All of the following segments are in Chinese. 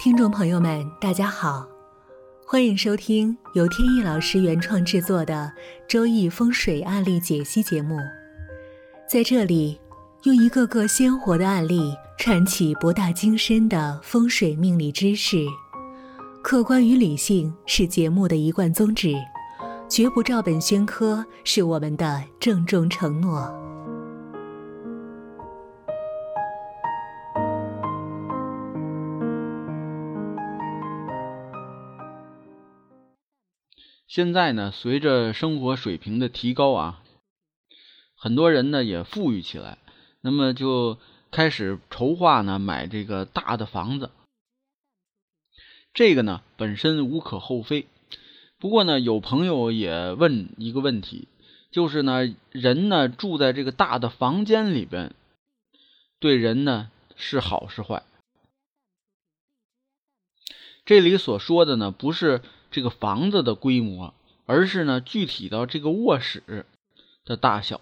听众朋友们，大家好，欢迎收听由天意老师原创制作的《周易风水案例解析》节目。在这里，用一个个鲜活的案例串起博大精深的风水命理知识。客观与理性是节目的一贯宗旨，绝不照本宣科是我们的郑重承诺。现在呢，随着生活水平的提高啊，很多人呢也富裕起来，那么就开始筹划呢买这个大的房子。这个呢本身无可厚非，不过呢有朋友也问一个问题，就是呢人呢住在这个大的房间里边，对人呢是好是坏？这里所说的呢不是。这个房子的规模，而是呢具体到这个卧室的大小。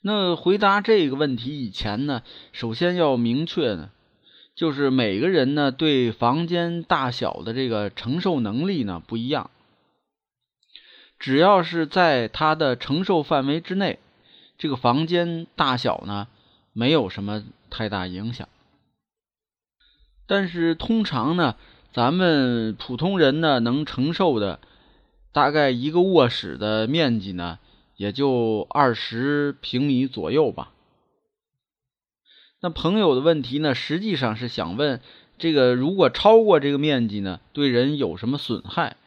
那回答这个问题以前呢，首先要明确呢，就是每个人呢对房间大小的这个承受能力呢不一样。只要是在他的承受范围之内，这个房间大小呢没有什么太大影响。但是通常呢，咱们普通人呢能承受的，大概一个卧室的面积呢，也就二十平米左右吧。那朋友的问题呢，实际上是想问，这个如果超过这个面积呢，对人有什么损害？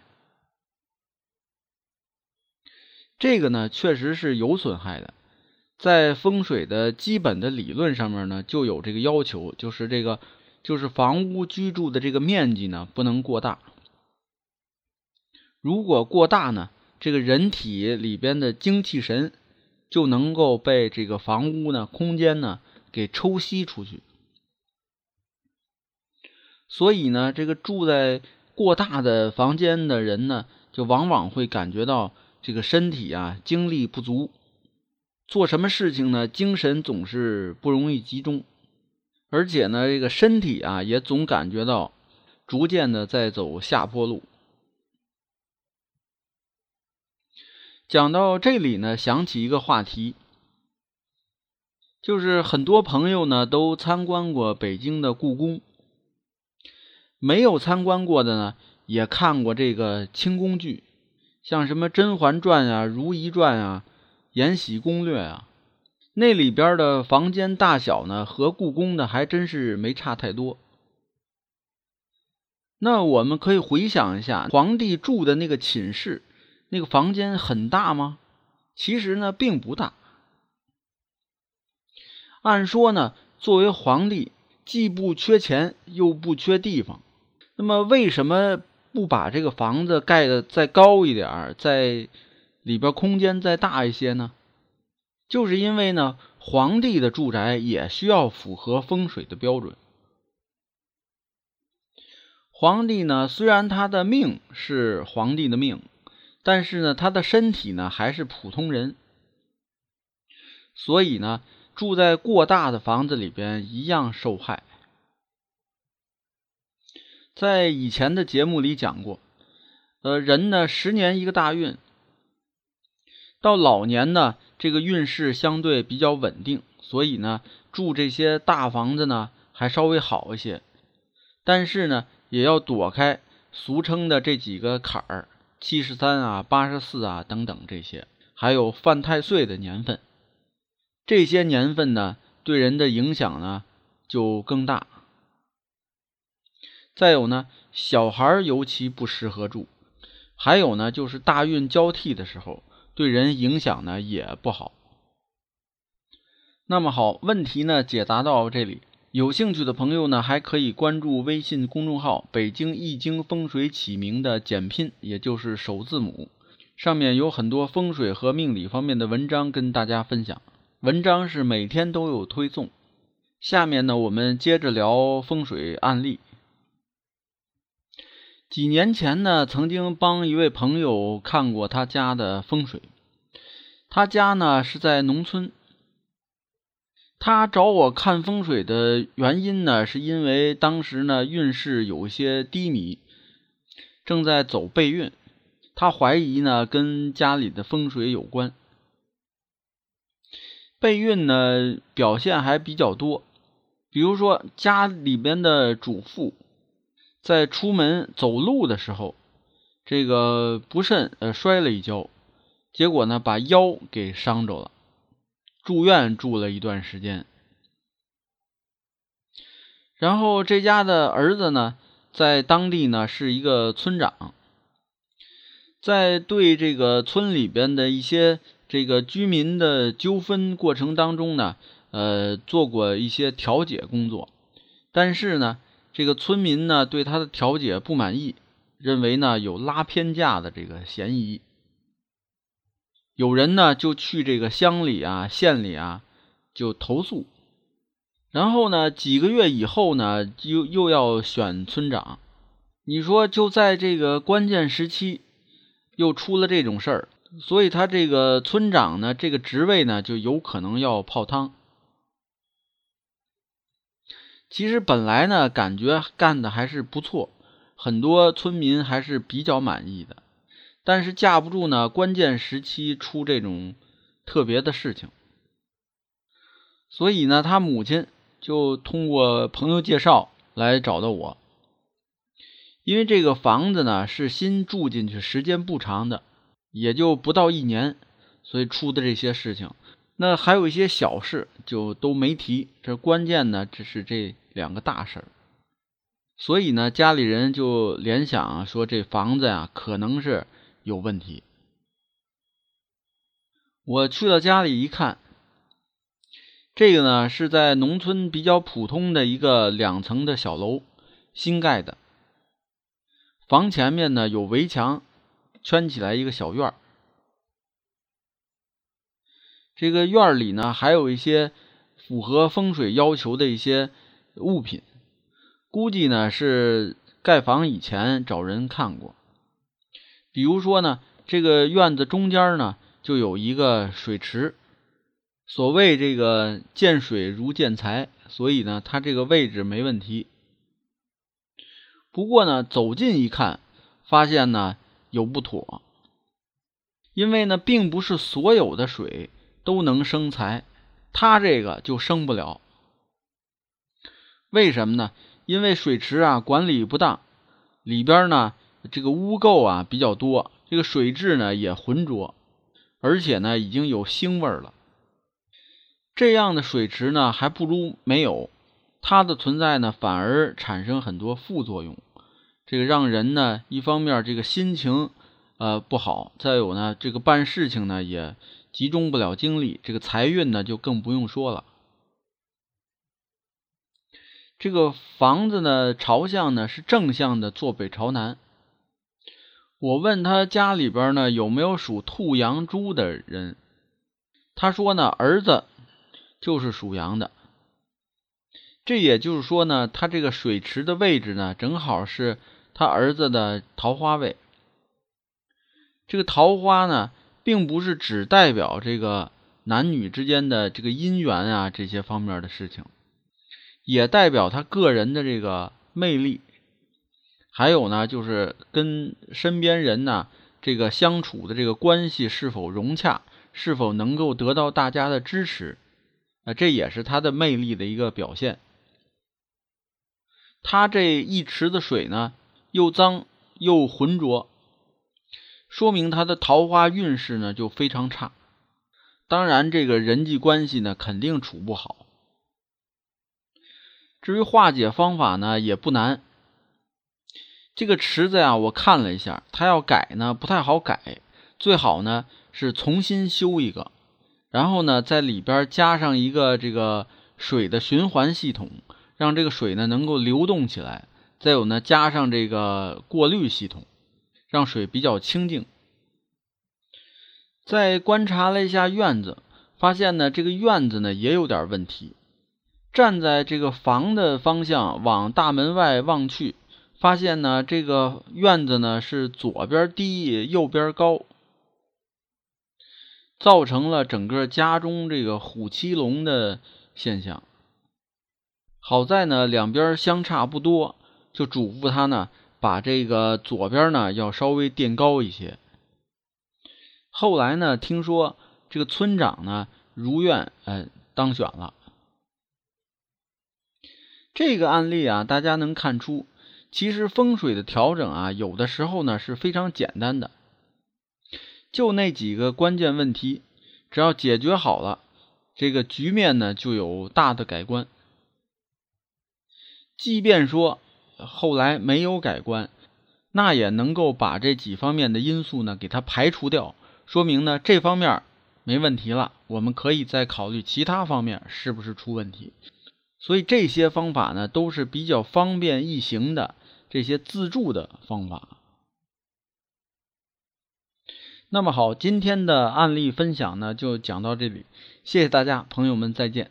这个呢，确实是有损害的，在风水的基本的理论上面呢，就有这个要求，就是这个。就是房屋居住的这个面积呢，不能过大。如果过大呢，这个人体里边的精气神就能够被这个房屋呢空间呢给抽吸出去。所以呢，这个住在过大的房间的人呢，就往往会感觉到这个身体啊精力不足，做什么事情呢，精神总是不容易集中。而且呢，这个身体啊，也总感觉到逐渐的在走下坡路。讲到这里呢，想起一个话题，就是很多朋友呢都参观过北京的故宫，没有参观过的呢，也看过这个清宫剧，像什么《甄嬛传》啊、《如懿传》啊、《延禧攻略》啊。那里边的房间大小呢，和故宫的还真是没差太多。那我们可以回想一下，皇帝住的那个寝室，那个房间很大吗？其实呢，并不大。按说呢，作为皇帝，既不缺钱，又不缺地方，那么为什么不把这个房子盖的再高一点，在里边空间再大一些呢？就是因为呢，皇帝的住宅也需要符合风水的标准。皇帝呢，虽然他的命是皇帝的命，但是呢，他的身体呢还是普通人，所以呢，住在过大的房子里边一样受害。在以前的节目里讲过，呃，人呢十年一个大运，到老年呢。这个运势相对比较稳定，所以呢，住这些大房子呢还稍微好一些。但是呢，也要躲开俗称的这几个坎儿，七十三啊、八十四啊等等这些，还有犯太岁的年份。这些年份呢，对人的影响呢就更大。再有呢，小孩尤其不适合住。还有呢，就是大运交替的时候。对人影响呢也不好。那么好，问题呢解答到这里。有兴趣的朋友呢，还可以关注微信公众号“北京易经风水起名”的简拼，也就是首字母，上面有很多风水和命理方面的文章跟大家分享。文章是每天都有推送。下面呢，我们接着聊风水案例。几年前呢，曾经帮一位朋友看过他家的风水。他家呢是在农村，他找我看风水的原因呢，是因为当时呢运势有些低迷，正在走背运，他怀疑呢跟家里的风水有关。背运呢表现还比较多，比如说家里边的主妇在出门走路的时候，这个不慎呃摔了一跤，结果呢把腰给伤着了。住院住了一段时间，然后这家的儿子呢，在当地呢是一个村长，在对这个村里边的一些这个居民的纠纷过程当中呢，呃，做过一些调解工作，但是呢，这个村民呢对他的调解不满意，认为呢有拉偏架的这个嫌疑。有人呢就去这个乡里啊、县里啊就投诉，然后呢几个月以后呢又又要选村长，你说就在这个关键时期又出了这种事儿，所以他这个村长呢这个职位呢就有可能要泡汤。其实本来呢感觉干的还是不错，很多村民还是比较满意的。但是架不住呢，关键时期出这种特别的事情，所以呢，他母亲就通过朋友介绍来找到我。因为这个房子呢是新住进去，时间不长的，也就不到一年，所以出的这些事情，那还有一些小事就都没提。这关键呢，只是这两个大事儿，所以呢，家里人就联想说，这房子呀，可能是。有问题。我去到家里一看，这个呢是在农村比较普通的一个两层的小楼，新盖的。房前面呢有围墙，圈起来一个小院儿。这个院里呢还有一些符合风水要求的一些物品，估计呢是盖房以前找人看过。比如说呢，这个院子中间呢就有一个水池，所谓这个见水如见财，所以呢它这个位置没问题。不过呢走近一看，发现呢有不妥，因为呢并不是所有的水都能生财，它这个就生不了。为什么呢？因为水池啊管理不当，里边呢。这个污垢啊比较多，这个水质呢也浑浊，而且呢已经有腥味了。这样的水池呢还不如没有，它的存在呢反而产生很多副作用，这个让人呢一方面这个心情呃不好，再有呢这个办事情呢也集中不了精力，这个财运呢就更不用说了。这个房子呢朝向呢是正向的，坐北朝南。我问他家里边呢有没有属兔羊猪的人，他说呢儿子就是属羊的，这也就是说呢他这个水池的位置呢正好是他儿子的桃花位。这个桃花呢并不是只代表这个男女之间的这个姻缘啊这些方面的事情，也代表他个人的这个魅力。还有呢，就是跟身边人呢这个相处的这个关系是否融洽，是否能够得到大家的支持，啊，这也是他的魅力的一个表现。他这一池子水呢，又脏又浑浊，说明他的桃花运势呢就非常差。当然，这个人际关系呢肯定处不好。至于化解方法呢，也不难。这个池子呀，我看了一下，它要改呢不太好改，最好呢是重新修一个，然后呢在里边加上一个这个水的循环系统，让这个水呢能够流动起来，再有呢加上这个过滤系统，让水比较清净。再观察了一下院子，发现呢这个院子呢也有点问题，站在这个房的方向往大门外望去。发现呢，这个院子呢是左边低，右边高，造成了整个家中这个虎七龙的现象。好在呢，两边相差不多，就嘱咐他呢，把这个左边呢要稍微垫高一些。后来呢，听说这个村长呢如愿，呃，当选了。这个案例啊，大家能看出，其实风水的调整啊，有的时候呢是非常简单的，就那几个关键问题，只要解决好了，这个局面呢就有大的改观。即便说后来没有改观，那也能够把这几方面的因素呢给它排除掉，说明呢这方面没问题了，我们可以再考虑其他方面是不是出问题。所以这些方法呢，都是比较方便易行的这些自助的方法。那么好，今天的案例分享呢，就讲到这里，谢谢大家，朋友们再见。